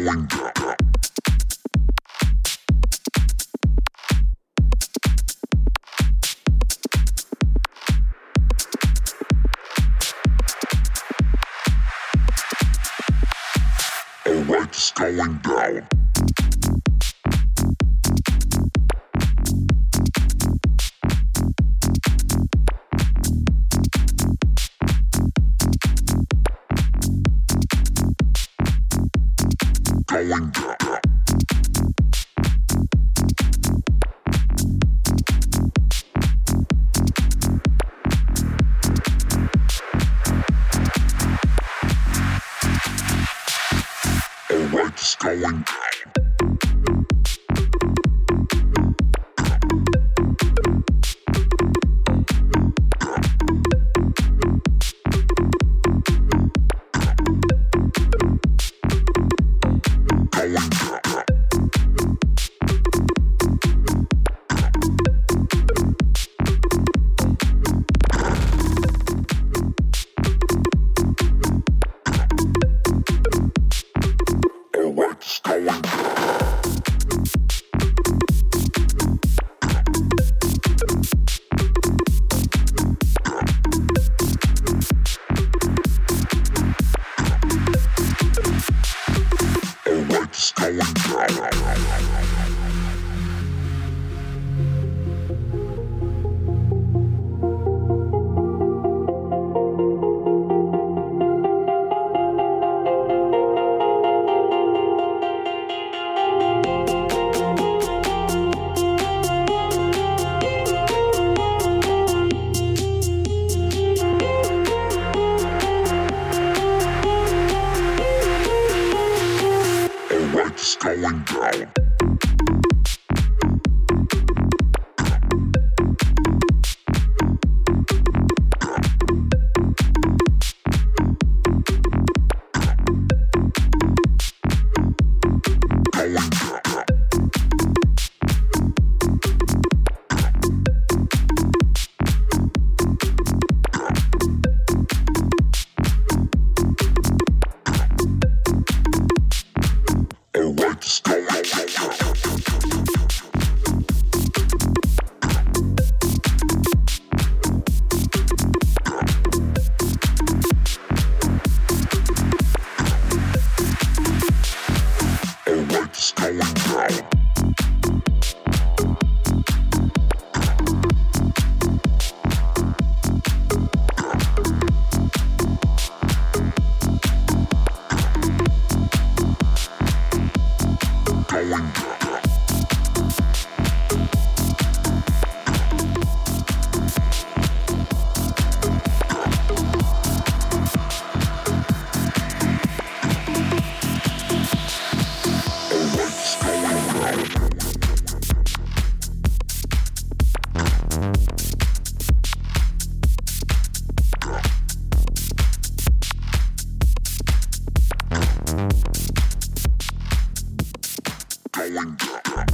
going down. Alright, it's going down. Going down.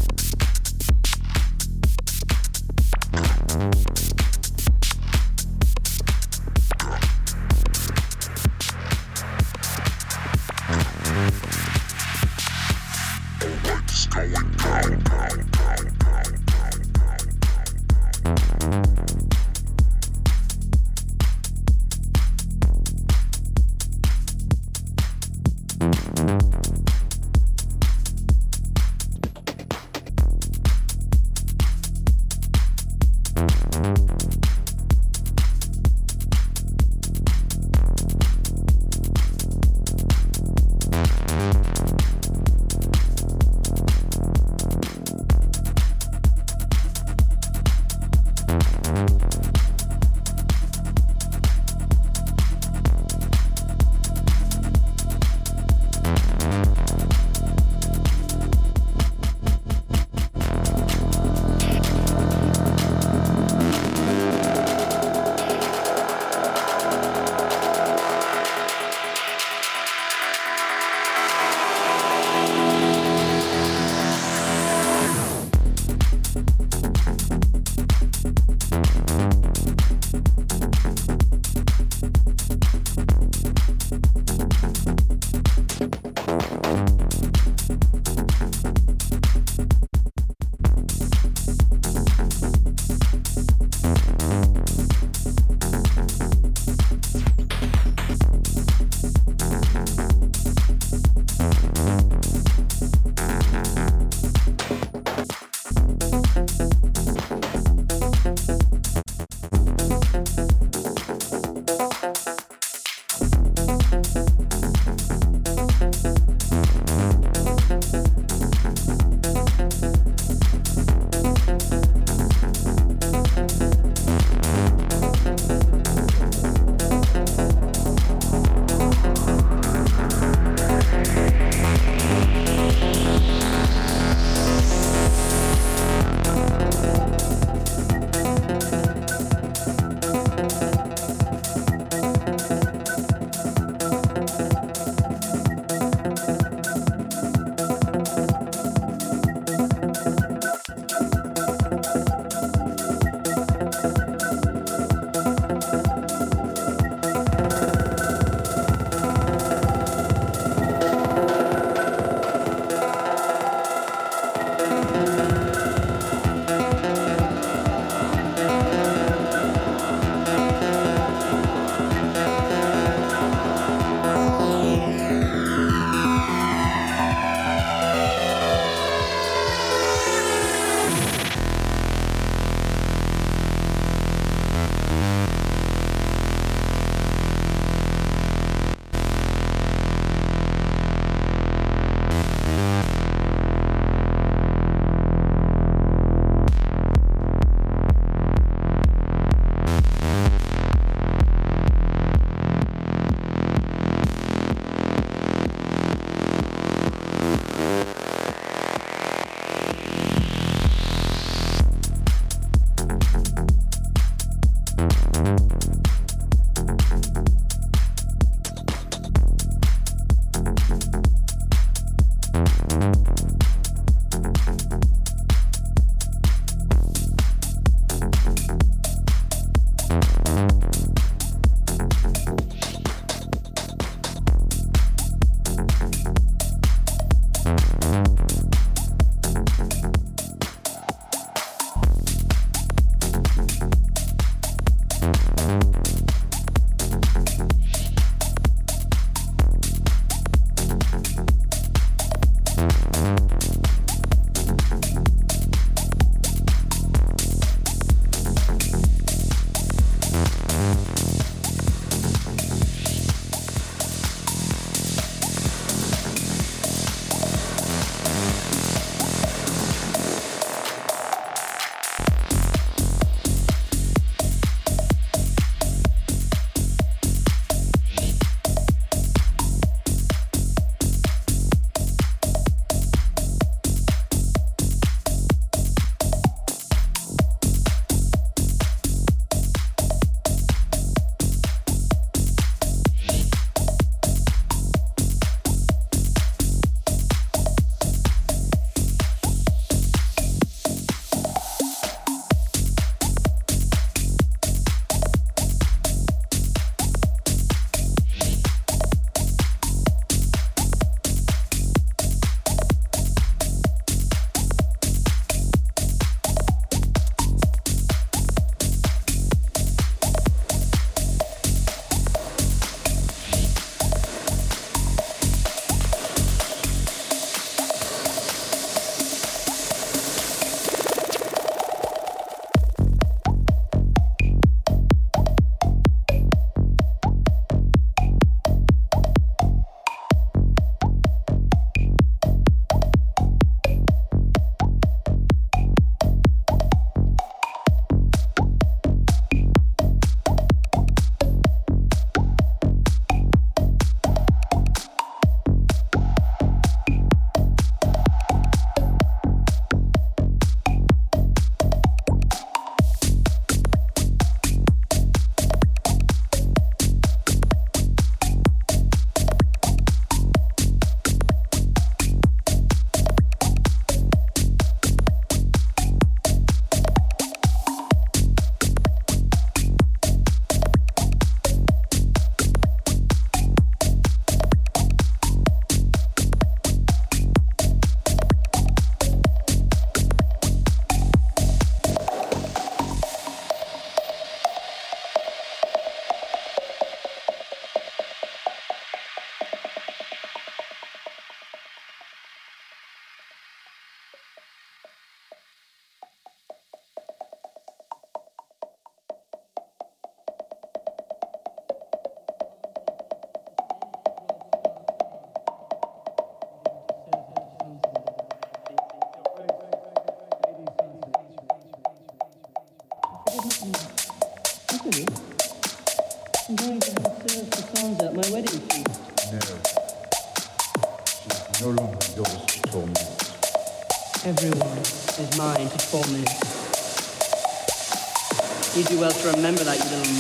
Remember that, you little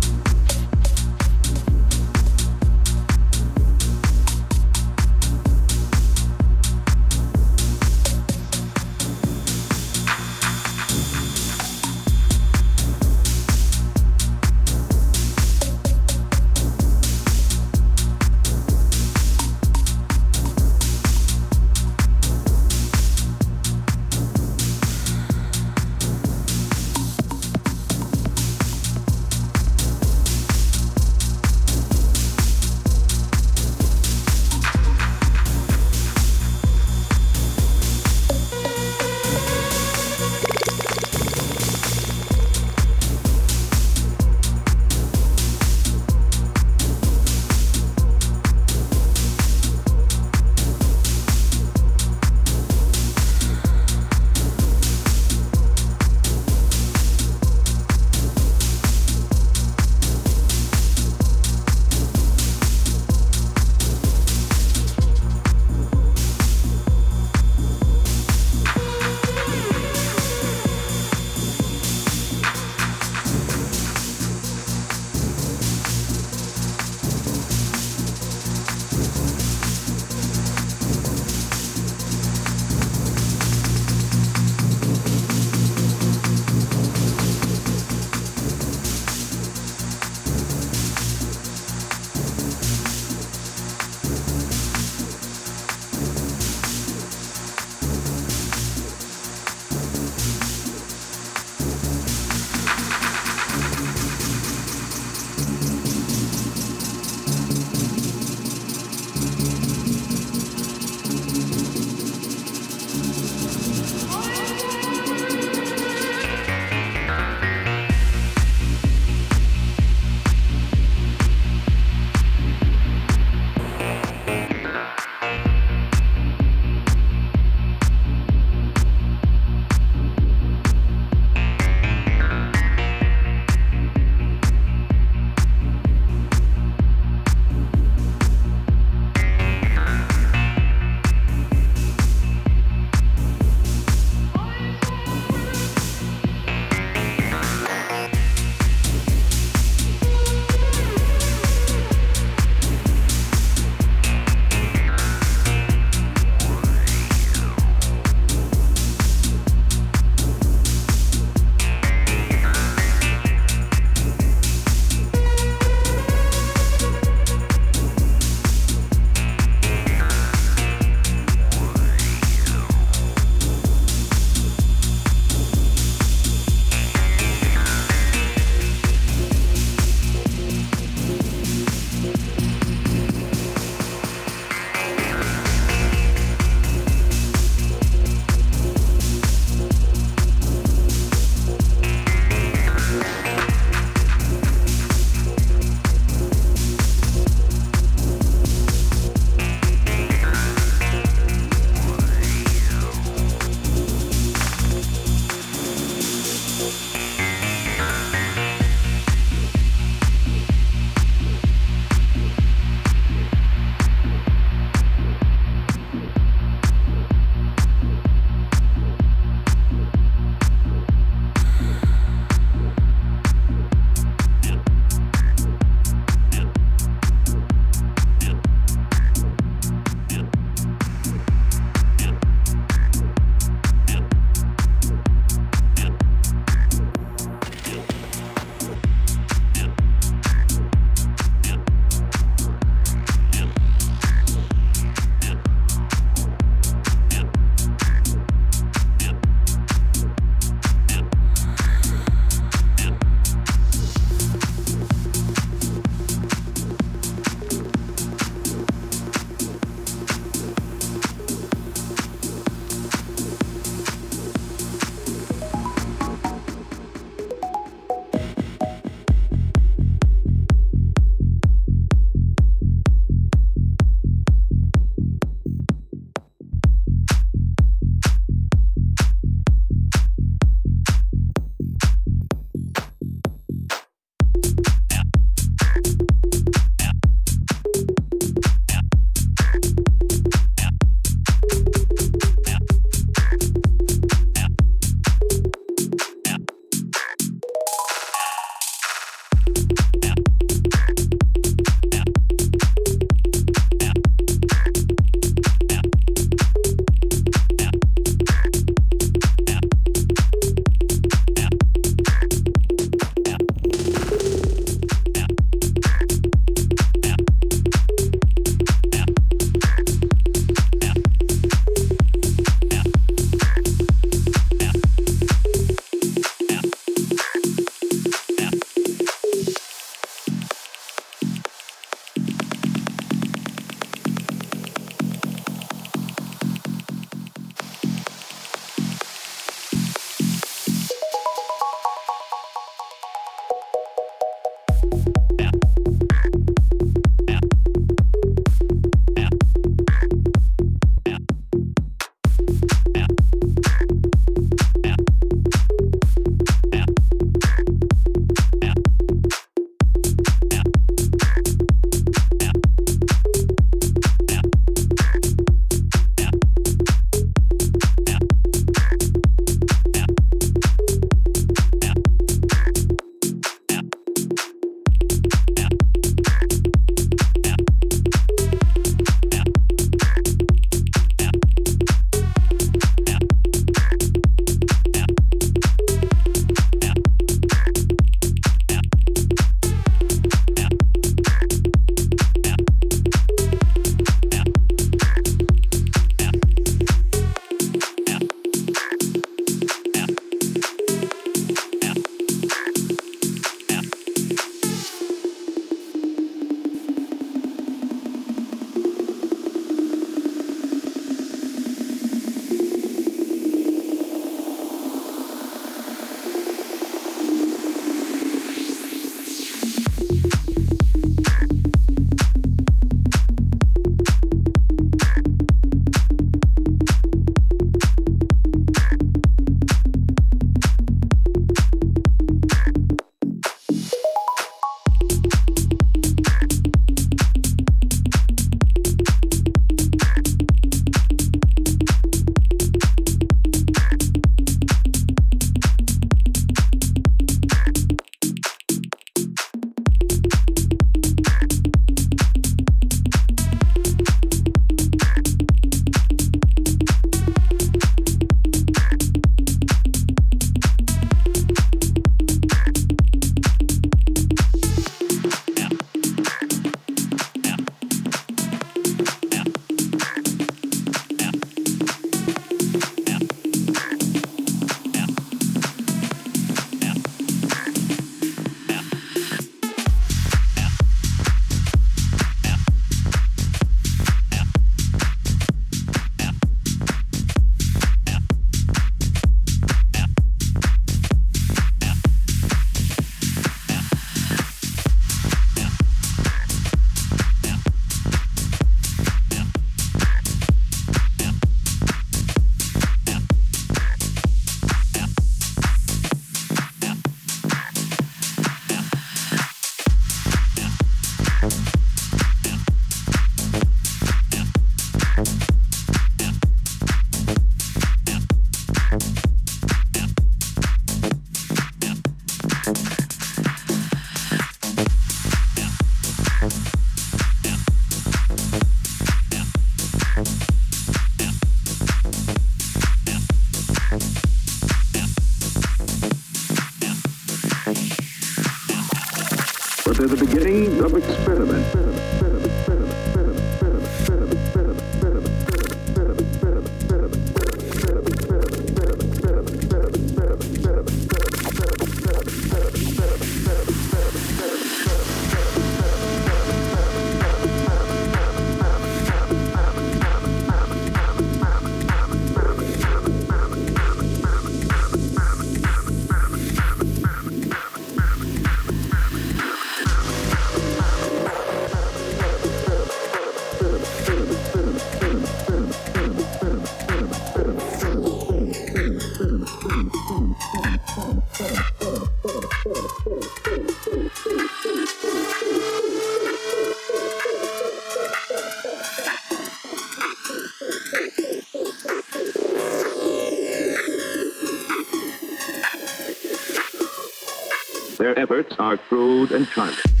Their efforts are crude and childish.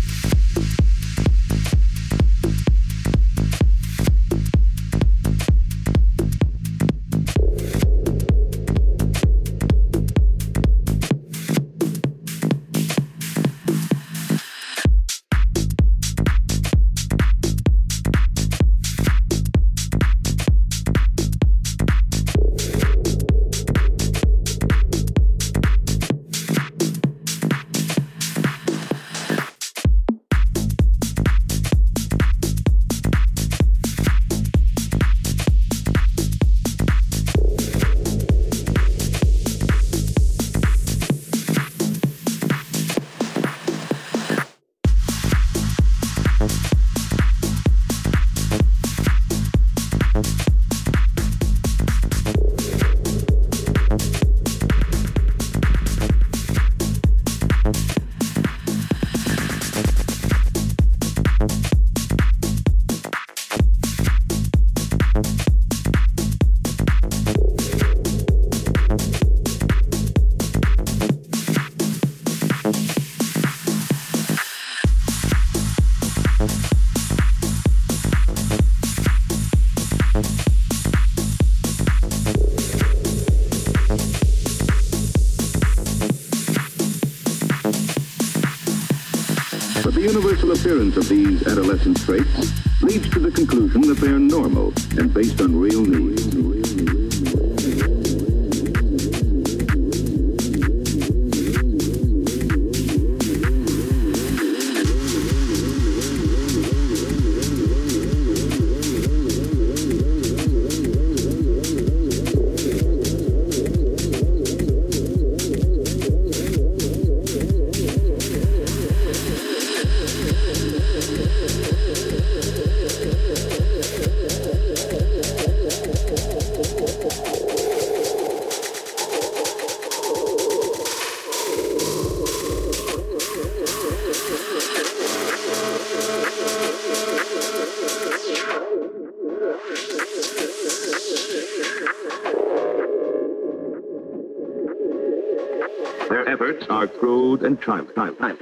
Appearance of these adolescent traits leads to the conclusion that they are normal and based on real needs. Crude and childish.